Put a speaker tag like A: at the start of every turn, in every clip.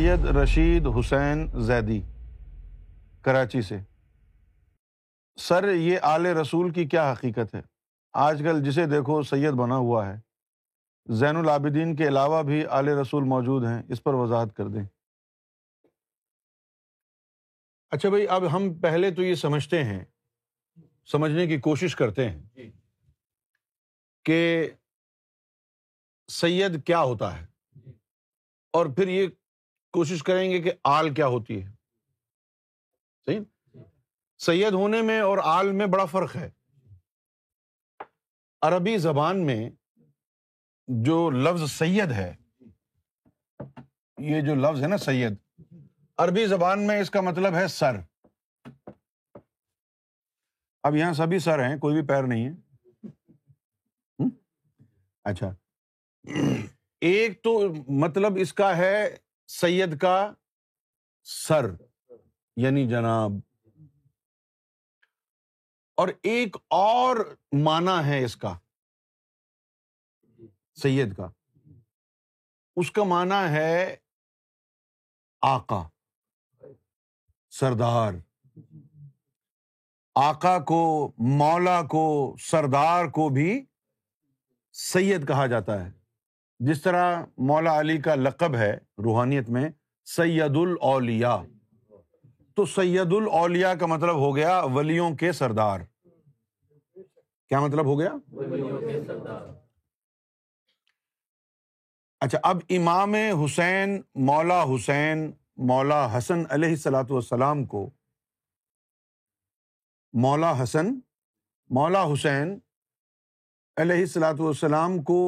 A: سید رشید حسین زیدی کراچی سے۔ سر یہ آل رسول کی کیا حقیقت ہے؟ آج کل جسے دیکھو سید بنا ہوا ہے۔ زین العابدین کے علاوہ بھی آل رسول موجود ہیں اس پر وضاحت کر دیں۔ اچھا بھائی اب ہم پہلے تو یہ سمجھتے ہیں سمجھنے کی کوشش کرتے ہیں کہ سید کیا ہوتا ہے۔ اور پھر یہ کوشش کریں گے کہ آل کیا ہوتی ہے۔ صحیح؟ سید ہونے میں اور آل میں بڑا فرق ہے۔ عربی زبان میں جو لفظ سید ہے، یہ جو لفظ ہے نا سید، عربی زبان میں اس کا مطلب ہے سر۔ اب یہاں سبھی سر ہیں، کوئی بھی پیر نہیں ہے۔ اچھا۔ ایک تو مطلب اس کا ہے سید کا سر یعنی جناب۔ اور ایک اور معنی ہے اس کا۔ سید کا۔ اس کا معنی ہے آقا۔ سردار۔ آقا کو، مولا کو، سردار کو بھی سید کہا جاتا ہے۔ جس طرح مولا علی کا لقب ہے روحانیت میں سید الاولیاء تو سید الاولیاء کا مطلب ہو گیا ولیوں کے سردار۔ کیا مطلب ہو گیا؟ اچھا اب امام حسین مولا حسین مولا حسن علیہ السلاۃ والسلام کو مولا حسن مولا حسین علیہ السلاۃ والسلام کو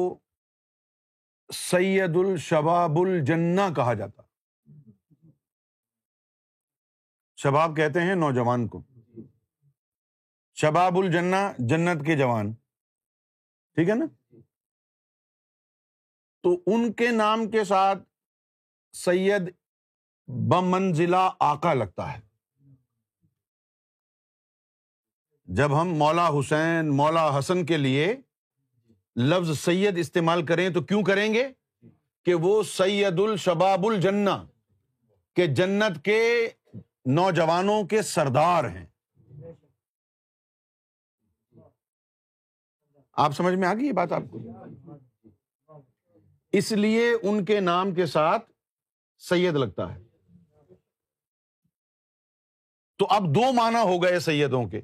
A: سید الشباب الجنا کہا جاتا۔ شباب کہتے ہیں نوجوان کو۔ شباب الجنا جنت کے جوان۔ ٹھیک ہے نا؟ تو ان کے نام کے ساتھ سید بمنزلہ آکا لگتا ہے۔ جب ہم مولا حسین، مولا حسن کے لیے لفظ سید استعمال کریں تو کیوں کریں گے؟ کہ وہ سید الشباب الجنا کے جنت کے نوجوانوں کے سردار ہیں۔ آپ سمجھ میں آ گئی یہ بات آپ کو؟ اس لیے ان کے نام کے ساتھ سید لگتا ہے۔ تو اب دو معنی ہو گئے سیدوں کے۔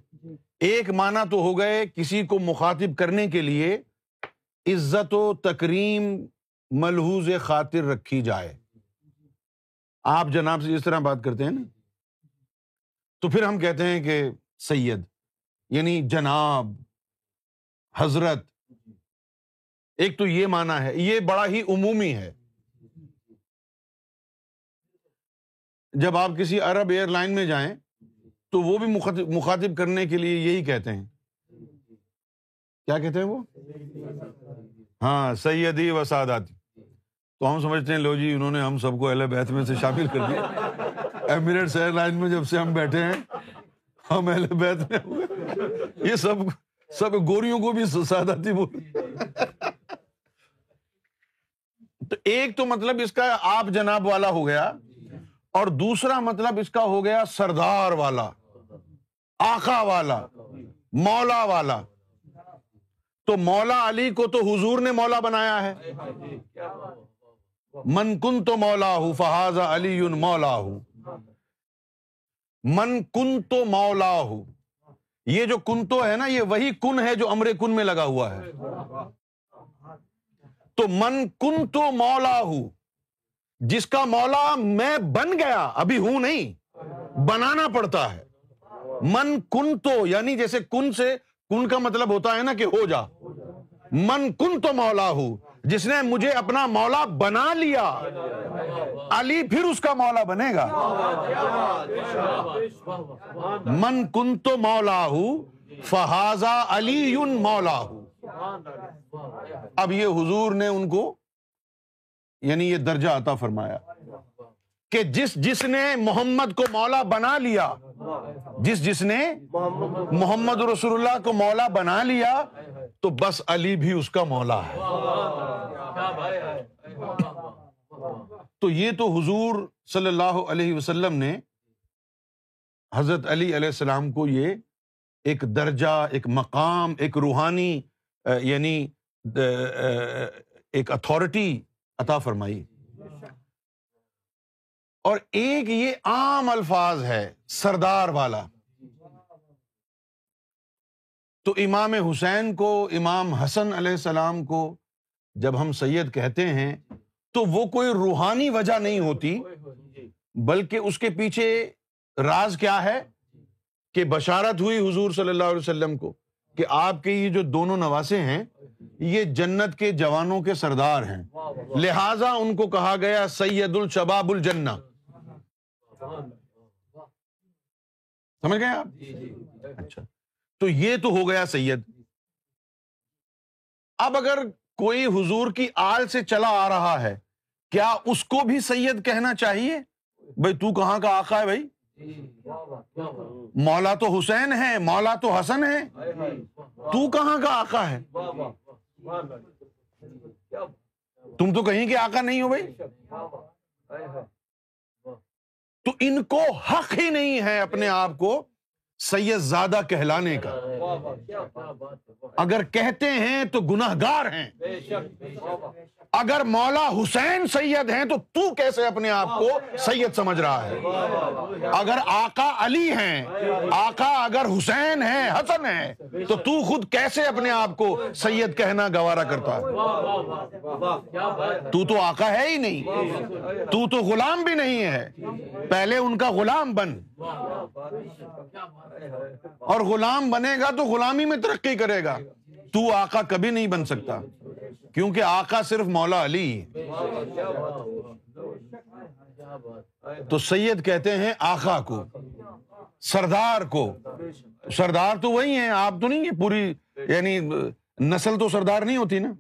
A: ایک معنی تو ہو گئے کسی کو مخاطب کرنے کے لیے عزت و تکریم ملحوظ خاطر رکھی جائے۔ آپ جناب سے جس طرح بات کرتے ہیں نا، تو پھر ہم کہتے ہیں کہ سید یعنی جناب، حضرت۔ ایک تو یہ مانا ہے، یہ بڑا ہی عمومی ہے۔ جب آپ کسی عرب ایئر لائن میں جائیں، تو وہ بھی مخاطب کرنے کے لیے یہی کہتے ہیں۔ کیا کہتے ہیں وہ؟ ہاں سیدی و ساداتی۔ تو ہم سمجھتے ہیں، لو جی انہوں نے ہم سب کو اہل بیت میں سے شامل کر دیا۔ ایمریٹس ایئر لائن میں جب سے ہم بیٹھے ہیں، ہم اہل بیت میں یہ سب سب گوریوں کو بھی ساداتی بول۔ تو ایک تو مطلب اس کا آپ جناب والا ہو گیا، اور دوسرا مطلب اس کا ہو گیا سردار والا آخا والا، مولا والا۔ تو مولا علی کو تو حضور نے مولا بنایا ہے۔ من کن تو مولا ہوں فہاز علی مولا ہوں من کن تو مولا ہوں یہ جو کن تو ہے نا یہ وہی کن ہے جو امر کن میں لگا ہوا ہے۔ تو من کن تو مولا ہوں جس کا مولا میں بن گیا ابھی ہوں نہیں بنانا پڑتا ہے۔ من کن تو یعنی جیسے کن سے کن کا مطلب ہوتا ہے نا کہ ہو جا۔ من کن تو مولا ہوں جس نے مجھے اپنا مولا بنا لیا۔ علی پھر اس کا مولا بنے گا۔ من کن تو مولا ہوں فہذا علی مولا ہوں اب یہ حضور نے ان کو یعنی یہ درجہ عطا فرمایا۔ کہ جس جس نے محمد کو مولا بنا لیا، جس جس نے محمد رسول اللہ کو مولا بنا لیا، تو بس علی بھی اس کا مولا ہے۔ تو یہ تو حضور صلی اللہ علیہ وسلم نے حضرت علی علیہ السلام کو یہ ایک درجہ، ایک مقام، ایک روحانی یعنی ایک اتھارٹی عطا فرمائی۔ اور ایک یہ عام الفاظ ہے، سردار والا۔ تو امام حسین کو، امام حسن علیہ السلام کو جب ہم سید کہتے ہیں، تو وہ کوئی روحانی وجہ نہیں ہوتی، بلکہ اس کے پیچھے راز کیا ہے؟ کہ بشارت ہوئی حضور صلی اللہ علیہ وسلم کو کہ آپ کے یہ جو دونوں نواسے ہیں، یہ جنت کے جوانوں کے سردار ہیں۔ لہذا ان کو کہا گیا سید الشباب الجنہ۔ سمجھ گئے آپ؟ اچھا۔ تو یہ تو ہو گیا سید۔ اب اگر کوئی حضور کی آل سے چلا آ رہا ہے کیا اس کو بھی سید کہنا چاہیے؟ بھائی تو کہاں کا آقا ہے بھائی مولا تو حسین ہے مولا تو حسن ہے۔ تو کہاں کا آقا ہے؟ تم تو کہیں کے آقا نہیں ہو بھائی تو ان کو حق ہی نہیں ہے اپنے آپ کو سید زیادہ کہلانے کا۔ اگر کہتے ہیں تو گناہ گار ہیں۔ اگر مولا حسین سید ہیں تو تو کیسے اپنے آپ کو سید سمجھ رہا ہے؟ اگر آقا علی ہیں، آقا اگر حسین ہے حسن ہے تو تو خود کیسے اپنے آپ کو سید کہنا گوارا کرتا ہے؟ تو تو آقا ہے ہی نہیں۔ تو تو غلام بھی نہیں ہے۔ پہلے ان کا غلام بن۔ اور غلام بنے گا تو غلامی میں ترقی کرے گا۔ تو آقا کبھی نہیں بن سکتا۔ کیونکہ آقا صرف مولا علی تو سید کہتے ہیں آقا کو، سردار کو۔ سردار تو وہی ہیں، آپ تو نہیں پوری یعنی نسل تو سردار نہیں ہوتی نا۔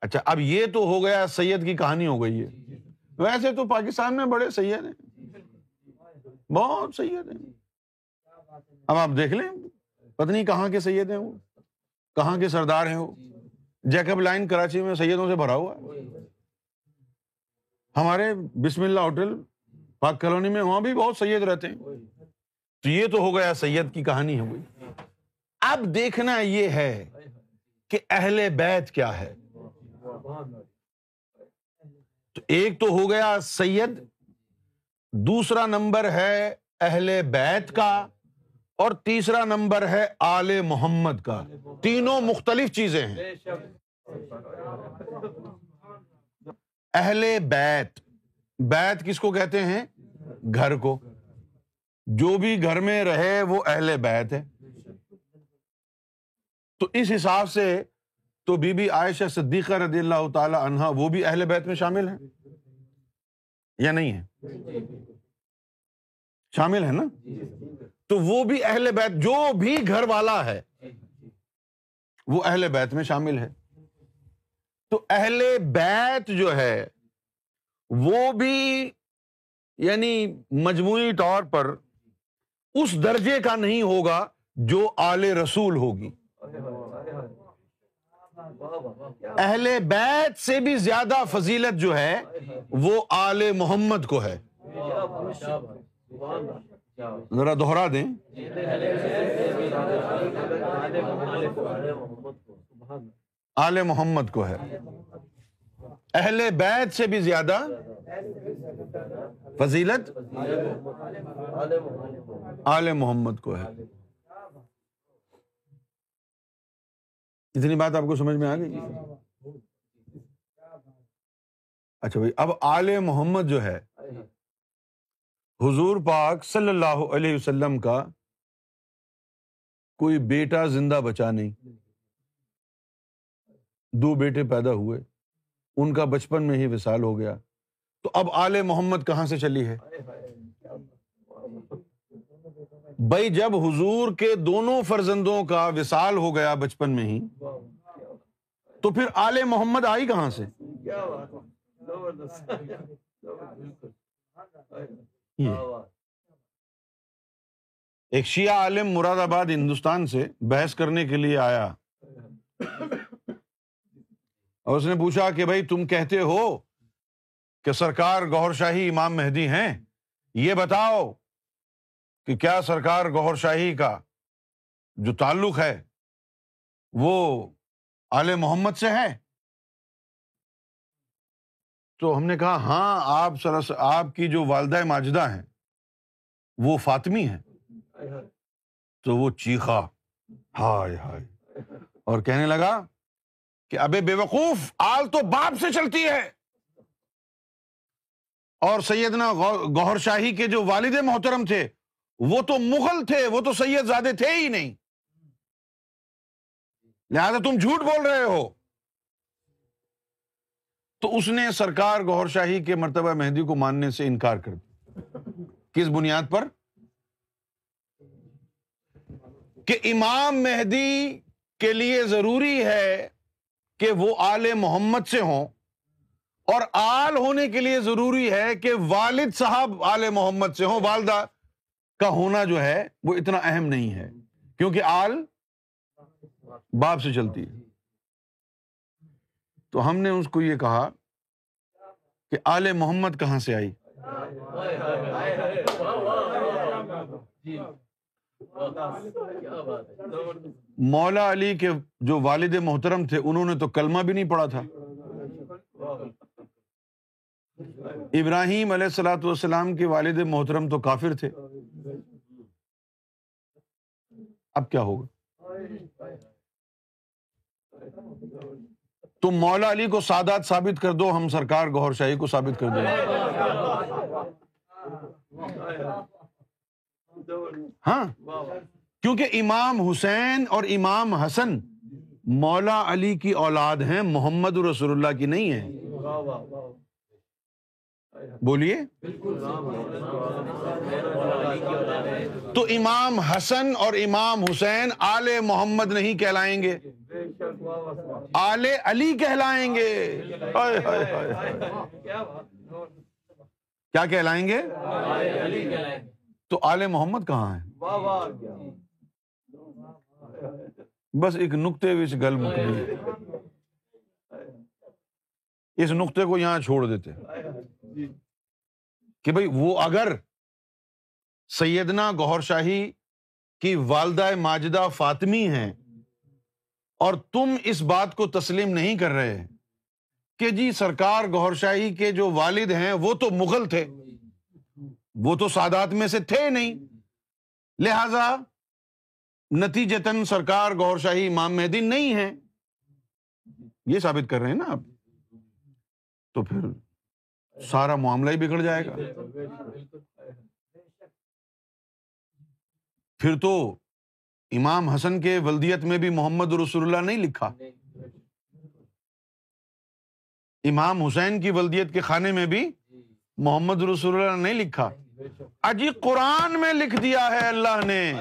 A: اچھا اب یہ تو ہو گیا سید کی کہانی ہو گئی ہے۔ ویسے تو پاکستان میں بڑے سید ہیں۔ بہت سید ہیں اب آپ دیکھ لیں، پتنی کہاں کے سید ہیں وہ؟ کہاں کے سردار ہیں وہ؟ جیکب لائن کراچی میں سیدوں سے بھرا ہوا ہے۔ ہمارے بسم اللہ ہوٹل، پاک کالونی میں وہاں بھی بہت سید رہتے ہیں۔ تو یہ تو ہو گیا سید کی کہانی ہے اب دیکھنا یہ ہے کہ اہل بیت کیا ہے۔ تو ایک تو ہو گیا سید دوسرا نمبر ہے اہل بیت کا اور تیسرا نمبر ہے آل محمد کا۔ تینوں مختلف چیزیں ہیں۔ اہل بیت۔ بیت کس کو کہتے ہیں؟ گھر کو۔ جو بھی گھر میں رہے وہ اہل بیت ہے تو اس حساب سے تو بی بی عائشہ صدیقہ رضی اللہ تعالی عنہا وہ بھی اہل بیت میں شامل ہے یا نہیں ہے؟ شامل ہے نا؟ تو وہ بھی اہل بیت، جو بھی گھر والا ہے، وہ اہل بیت میں شامل ہے۔ تو اہل بیت جو ہے، وہ بھی یعنی مجموعی طور پر اس درجے کا نہیں ہوگا جو آل رسول ہوگی۔ اہل بیت سے بھی زیادہ فضیلت جو ہے، وہ آل محمد کو ہے۔ ذرا دوہرا دیں۔ آل محمد کو ہے۔ اہل بیت سے بھی زیادہ فضیلت آل محمد کو ہے۔ اتنی بات آپ کو سمجھ میں آ گئی؟ اچھا بھائی، اب آل محمد جو ہے، حضور پاک صلی اللہ علیہ وسلم کا کوئی بیٹا زندہ بچا نہیں۔ دو بیٹے پیدا ہوئے، ان کا بچپن میں ہی وصال ہو گیا۔ تو اب آل محمد کہاں سے چلی ہے؟ بھائی جب حضور کے دونوں فرزندوں کا وصال ہو گیا بچپن میں ہی، تو پھر آل محمد آئی کہاں سے؟ ایک شیعہ عالم مراد آباد ہندوستان سے بحث کرنے کے لیے آیا۔ اور اس نے پوچھا کہ بھائی تم کہتے ہو کہ سرکار گور شاہی امام مہدی ہیں؟ یہ بتاؤ۔ کہ کیا سرکار گور شاہی کا جو تعلق ہے وہ آل محمد سے ہے؟ تو ہم نے کہا ہاں آپ سر آپ کی جو والدہ ماجدہ ہیں، وہ فاطمی ہیں۔ تو وہ چیخا، ہائے ہائے۔ اور کہنے لگا کہ ابے بے وقوف، آل تو باپ سے چلتی ہے۔ اور سیدنا گوہر شاہی کے جو والد محترم تھے وہ تو مغل تھے، وہ تو سید زیادہ تھے ہی نہیں۔ لہذا تم جھوٹ بول رہے ہو۔ تو اس نے سرکار گور شاہی کے مرتبہ مہندی کو ماننے سے انکار کر دیا۔ کس بنیاد پر؟ کہ امام مہدی کے لیے ضروری ہے کہ وہ آل محمد سے ہوں، اور آل ہونے کے لیے ضروری ہے کہ والد صاحب آل محمد سے ہوں، والدہ کا ہونا جو ہے وہ اتنا اہم نہیں ہے، کیونکہ آل باپ سے چلتی ہے۔ تو ہم نے اس کو یہ کہا کہ آل محمد کہاں سے آئی؟ مولا علی کے جو والد محترم تھے، انہوں نے تو کلمہ بھی نہیں پڑھا تھا۔ ابراہیم علیہ السلاۃ والسلام کے والد محترم تو کافر تھے۔ اب کیا ہوگا؟ تم مولا علی کو سادات ثابت کر دو، ہم سرکار گور شاہی کو ثابت کر دیں ہاں؟ کیونکہ امام حسین اور امام حسن مولا علی کی اولاد ہیں، محمد رسول اللہ کی نہیں ہے بولیے۔ تو امام حسن اور امام حسین آل محمد نہیں کہلائیں گے۔ آل علی کہلائیں گے۔ کیا کہلائیں گے؟ تو آل محمد کہاں ہے بس ایک نقطے وچ گل مکلی اس نقطے کو یہاں چھوڑ دیتے۔ کہ بھائی وہ اگر سیدنا گور شاہی کی والدہ ماجدہ فاطمی ہیں اور تم اس بات کو تسلیم نہیں کر رہے کہ جی سرکار گور شاہی کے جو والد ہیں وہ تو مغل تھے، وہ تو سادات میں سے تھے نہیں۔ لہذا نتیجتن سرکار گور شاہی امام مہدی نہیں ہے یہ ثابت کر رہے ہیں نا آپ۔ تو پھر سارا معاملہ ہی بگڑ جائے گا۔ پھر تو امام حسن کے ولدیت میں بھی محمد رسول اللہ نہیں لکھا۔ امام حسین کی ولدیت کے خانے میں بھی محمد رسول اللہ نہیں لکھا۔ اجی قرآن میں لکھ دیا ہے اللہ نے۔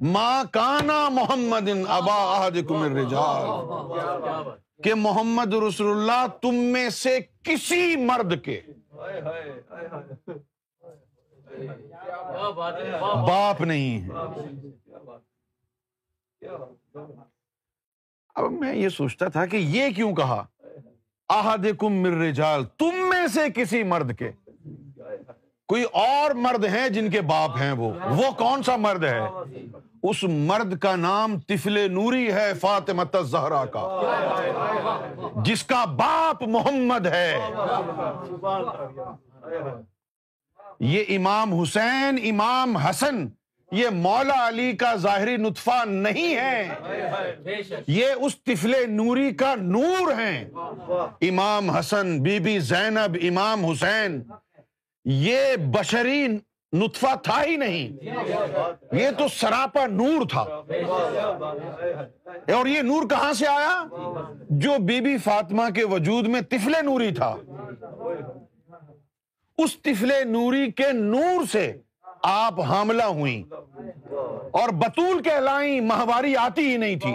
A: ماں کانا محمد ابا کہ محمد رسول اللہ تم میں سے کسی مرد کے باپ نہیں ہے۔ اب میں یہ سوچتا تھا کہ یہ کیوں کہا؟ آہد کم مر رجال، تم میں سے کسی مرد کے۔ کوئی اور مرد ہیں جن کے باپ ہیں وہ۔ وہ کون سا مرد ہے؟ اس مرد کا نام تفل نوری ہے فاطمت زہرا کا۔ جس کا باپ محمد ہے۔ یہ امام حسین، امام حسن، یہ مولا علی کا ظاہری نطفہ نہیں ہے۔ یہ اس تفل نوری کا نور ہے امام حسن، بی بی زینب، امام حسین، یہ بشری نطفہ تھا ہی نہیں۔ یہ تو سراپا نور تھا۔ اور یہ نور کہاں سے آیا؟ جو بی بی فاطمہ کے وجود میں تفل نوری تھا۔ اس تفل نوری کے نور سے آپ حاملہ ہوئی اور بطول کہلائیں مہواری آتی ہی نہیں تھی۔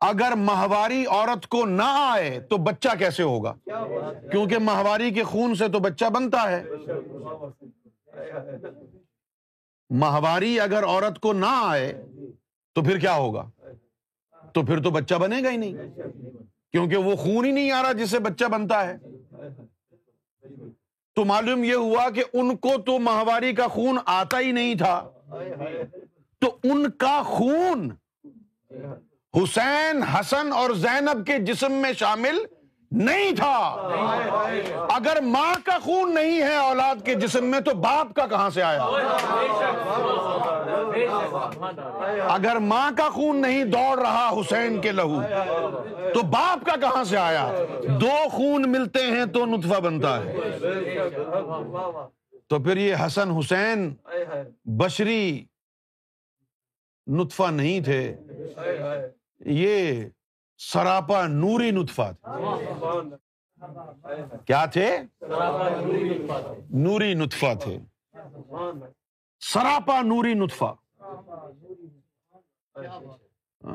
A: اگر ماہواری عورت کو نہ آئے تو بچہ کیسے ہوگا؟ کیونکہ ماہواری کے خون سے تو بچہ بنتا ہے۔ ماہواری اگر عورت کو نہ آئے تو پھر کیا ہوگا؟ تو پھر تو بچہ بنے گا ہی نہیں۔ کیونکہ وہ خون ہی نہیں آ رہا جس سے بچہ بنتا ہے۔ تو معلوم یہ ہوا کہ ان کو تو ماہواری کا خون آتا ہی نہیں تھا۔ تو ان کا خون حسین، حسن اور زینب کے جسم میں شامل نہیں تھا۔ اگر ماں کا خون نہیں ہے اولاد کے جسم میں، تو باپ کا کہاں سے آیا؟ اگر ماں کا خون نہیں دوڑ رہا حسین کے لہو، تو باپ کا کہاں سے آیا؟ دو خون ملتے ہیں تو نطفہ بنتا ہے۔ تو پھر یہ حسن، حسین، بشری نطفہ نہیں تھے۔ یہ سراپا نوری نطفہ تھے۔ کیا تھے؟ نوری نطفہ تھے۔ سراپا نوری نطفہ۔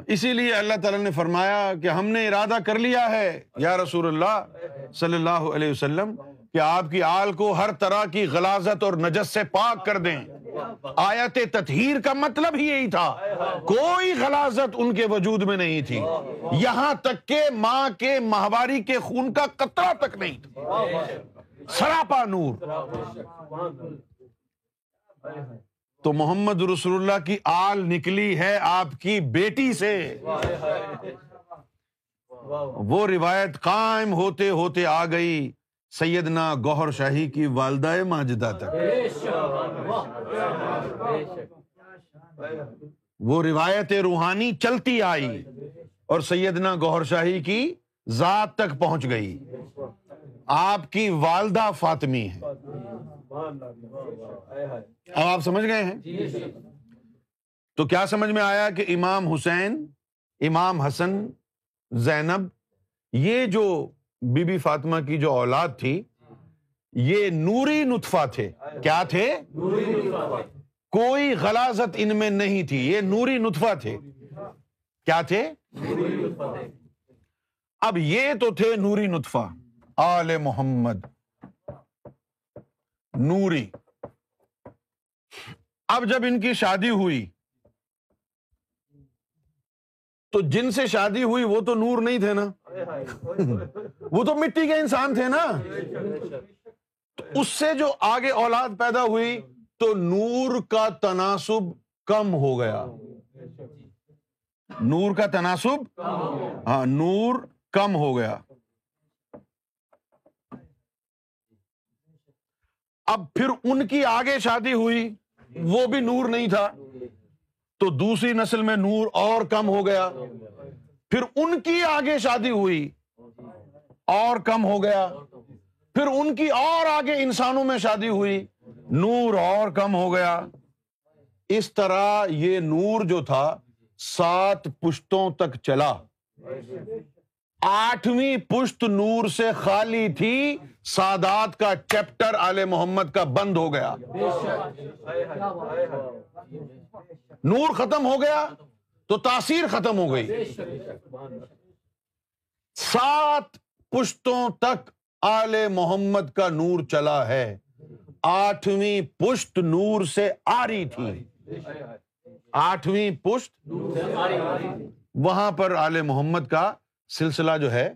A: اسی لیے اللہ تعالیٰ نے فرمایا کہ ہم نے ارادہ کر لیا ہے، یا رسول اللہ صلی اللہ علیہ وسلم، کہ آپ کی آل کو ہر طرح کی غلازت اور نجس سے پاک کر دیں۔ آیت تطہیر کا مطلب ہی یہی تھا۔ کوئی غلازت ان کے وجود میں نہیں تھی۔ یہاں تک کہ ماں کے ماہواری کے خون کا قطرہ تک نہیں تھا۔ سراپا نور۔ تو محمد رسول اللہ کی آل نکلی ہے آپ کی بیٹی سے۔ وہ روایت قائم ہوتے ہوتے آ گئی۔ سیدنا گوہر شاہی کی والدہ ماجدہ تک۔ وہ روایت روحانی چلتی آئی اور سیدنا گوہر شاہی کی ذات تک پہنچ گئی۔ آپ کی والدہ فاطمی ہے اب آپ سمجھ گئے ہیں؟ تو کیا سمجھ میں آیا کہ امام حسین، امام حسن، زینب، یہ جو بی بی فاطمہ کی جو اولاد تھی یہ نوری نطفہ تھے۔ کیا تھے؟ کوئی غلازت ان میں نہیں تھی یہ نوری نطفہ تھے۔ کیا تھے۔ اب یہ تو تھے نوری نطفہ۔ آل محمد۔ نوری۔ اب جب ان کی شادی ہوئی تو جن سے شادی ہوئی وہ تو نور نہیں تھے نا؟ وہ تو مٹی کے انسان تھے نا۔ اس سے جو آگے اولاد پیدا ہوئی، تو نور کا تناسب کم ہو گیا۔ نور کا تناسب؟ ہاں نور کم ہو گیا۔ اب پھر ان کی آگے شادی ہوئی، وہ بھی نور نہیں تھا۔ تو دوسری نسل میں نور اور کم ہو گیا۔ پھر ان کی آگے شادی ہوئی اور کم ہو گیا۔ پھر ان کی اور آگے انسانوں میں شادی ہوئی، نور اور کم ہو گیا۔ اس طرح یہ نور جو تھا، سات پشتوں تک چلا۔ آٹھویں پشت نور سے خالی تھی، سادات کا چیپٹر آل محمد کا بند ہو گیا۔ نور ختم ہو گیا۔ تو تاثیر ختم ہو گئی۔ سات پشتوں تک آل محمد کا نور چلا ہے۔ آٹھویں پشت نور سے آ رہی تھی۔ آٹھویں پشت وہاں پر آل محمد کا سلسلہ جو ہے،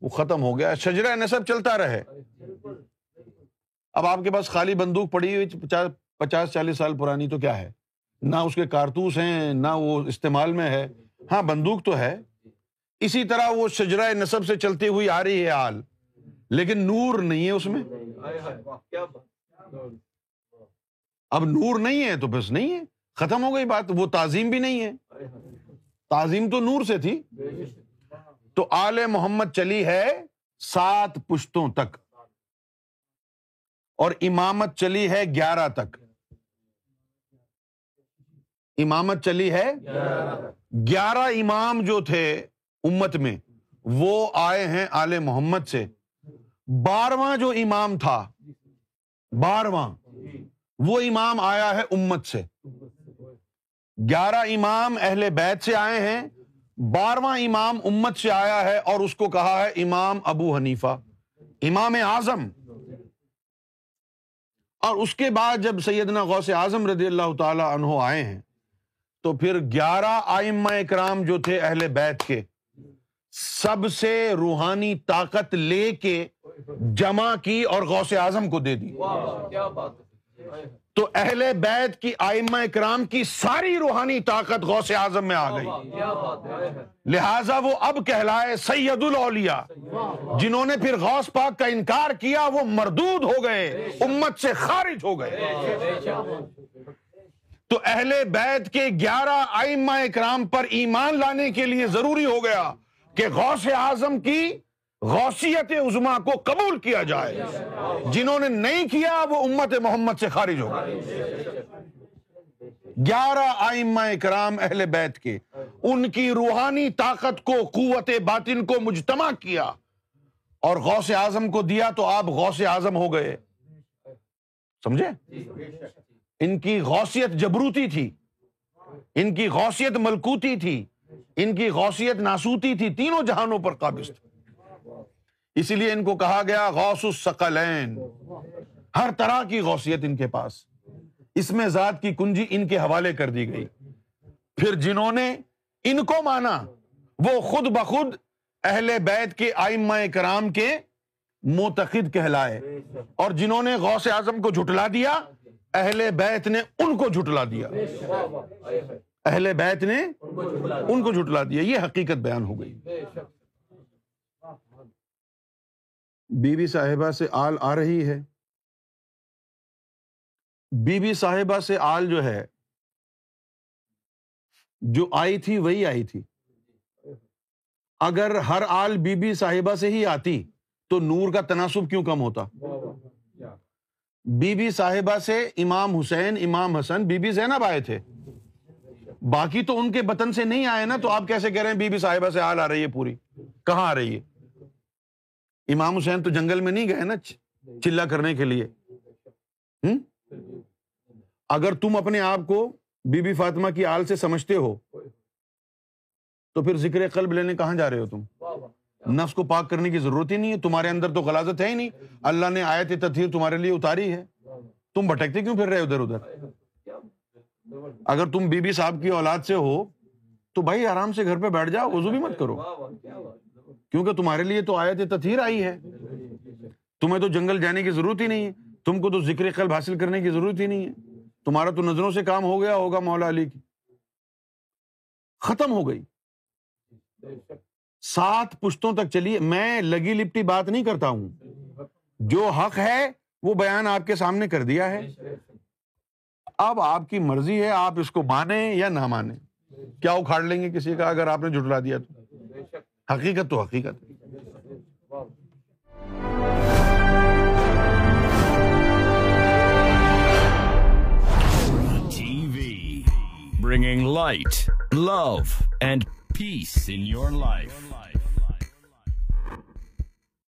A: وہ ختم ہو گیا۔ شجرا نصب چلتا رہے۔ اب آپ کے پاس خالی بندوق پڑی ہوئی پچاس چالیس سال پرانی تو کیا ہے؟ نہ اس کے کارتوس ہیں، نہ وہ استعمال میں ہے۔ ہاں بندوق تو ہے۔ اسی طرح وہ شجرا نصب سے چلتی ہوئی آ رہی ہے آل، لیکن نور نہیں ہے اس میں۔ اب نور نہیں ہے تو بس نہیں ہے۔ ختم ہو گئی بات، وہ تعظیم بھی نہیں ہے۔ تعظیم تو نور سے تھی۔ تو آل محمد چلی ہے سات پشتوں تک اور امامت چلی ہے گیارہ تک۔ امامت چلی ہے؟ گیارہ امام جو تھے امت میں، وہ آئے ہیں آل محمد سے۔ بارواں جو امام تھا بارواں وہ امام آیا ہے امت سے۔ گیارہ امام اہل بیت سے آئے ہیں بارواں امام امت سے آیا ہے اور اس کو کہا ہے امام ابو حنیفہ، امام اعظم۔ اور اس کے بعد جب سیدنا غوث اعظم رضی اللہ تعالی عنہ آئے ہیں تو پھر گیارہ آئمہ اکرام جو تھے اہل بیت کے، سب سے روحانی طاقت لے کے جمع کی اور غوث اعظم کو دے دی۔ تو اہل بیت کی آئمہ اکرام کی ساری روحانی طاقت غوث اعظم میں آ گئی۔ لہذا وہ اب کہلائے سید الاولیاء، جنہوں نے پھر غوث پاک کا انکار کیا، وہ مردود ہو گئے، امت سے خارج ہو گئے۔ تو اہل بیت کے گیارہ آئمہ اکرام پر ایمان لانے کے لیے ضروری ہو گیا کہ غوث اعظم کی غوثیت عظما کو قبول کیا جائے۔ جنہوں نے نہیں کیا، وہ امت محمد سے خارج ہو گئے۔ گیارہ آئمہ اکرام اہل بیت کے، ان کی روحانی طاقت کو، قوت باطن کو مجتمع کیا۔ اور غوث اعظم کو دیا تو آپ غوث اعظم ہو گئے۔ سمجھے؟ ان کی غوثیت جبروتی تھی، ان کی غوثیت ملکوتی تھی، ان کی غوثیت ناسوتی تھی، تینوں جہانوں پر قابض تھی اسی لیے ان کو کہا گیا، غوث السقلین ہر طرح کی غوثیت ان کے پاس۔ اس میں ذات کی کنجی ان کے حوالے کر دی گئی۔ پھر جنہوں نے ان کو مانا، وہ خود بخود اہل بیت کے آئمہ کرام کے موتقد کہلائے۔ اور جنہوں نے غوث اعظم کو جھٹلا دیا اہل بیت نے ان کو جھٹلا دیا۔ اہل بیت نے ان کو جھٹلا دیا۔ یہ حقیقت بیان ہو گئی۔ بی بی صاحبہ سے آل آ رہی ہے۔ بی بی صاحبہ سے آل جو ہے، جو آئی تھی وہی آئی تھی۔ اگر ہر آل بی بی صاحبہ سے ہی آتی تو نور کا تناسب کیوں کم ہوتا؟ بی بی صاحبہ سے امام حسین، امام حسن، بی بی زینب آئے تھے۔ باقی تو ان کے بطن سے نہیں آئے نا، تو آپ کیسے کہہ رہے ہیں بی بی صاحبہ سے آل آ رہی ہے پوری؟ کہاں آ رہی ہے؟ امام حسین تو جنگل میں نہیں گئے نا چلا کرنے کے لیے۔ اگر تم اپنے آپ کو بی بی فاطمہ کی آل سے سمجھتے ہو، تو پھر ذکر قلب لینے کہاں جا رہے ہو تم؟ نفس کو پاک کرنے کی ضرورت ہی نہیں ہے، تمہارے اندر تو غلازت ہے ہی نہیں۔ اللہ نے آیت تطہیر تمہارے لیے اتاری ہے۔ تم بھٹکتے کیوں پھر رہے ادھر ادھر؟ اگر تم بی بی صاحب کی اولاد سے ہو، تو بھائی آرام سے گھر پہ بیٹھ جاؤ، وضو بھی مت کرو۔ کیونکہ تمہارے لیے تو آیت تطہیر آئی ہے۔ تمہیں تو جنگل جانے کی ضرورت ہی نہیں ہے۔ تم کو تو ذکر قلب حاصل کرنے کی ضرورت ہی نہیں ہے۔ تمہارا تو نظروں سے کام ہو گیا ہوگا مولا علی کی۔ ختم ہو گئی۔ سات پشتوں تک چلیے۔ میں لگی لپٹی بات نہیں کرتا ہوں۔ جو حق ہے، وہ بیان آپ کے سامنے کر دیا ہے۔ اب آپ کی مرضی ہے، آپ اس کو مانیں یا نہ مانیں۔ کیا اکھاڑ لیں گے کسی کا؟ اگر آپ نے جھٹلا دیا تو۔ حقیقت تو حقیقت۔
B: Bringing light love and peace in your life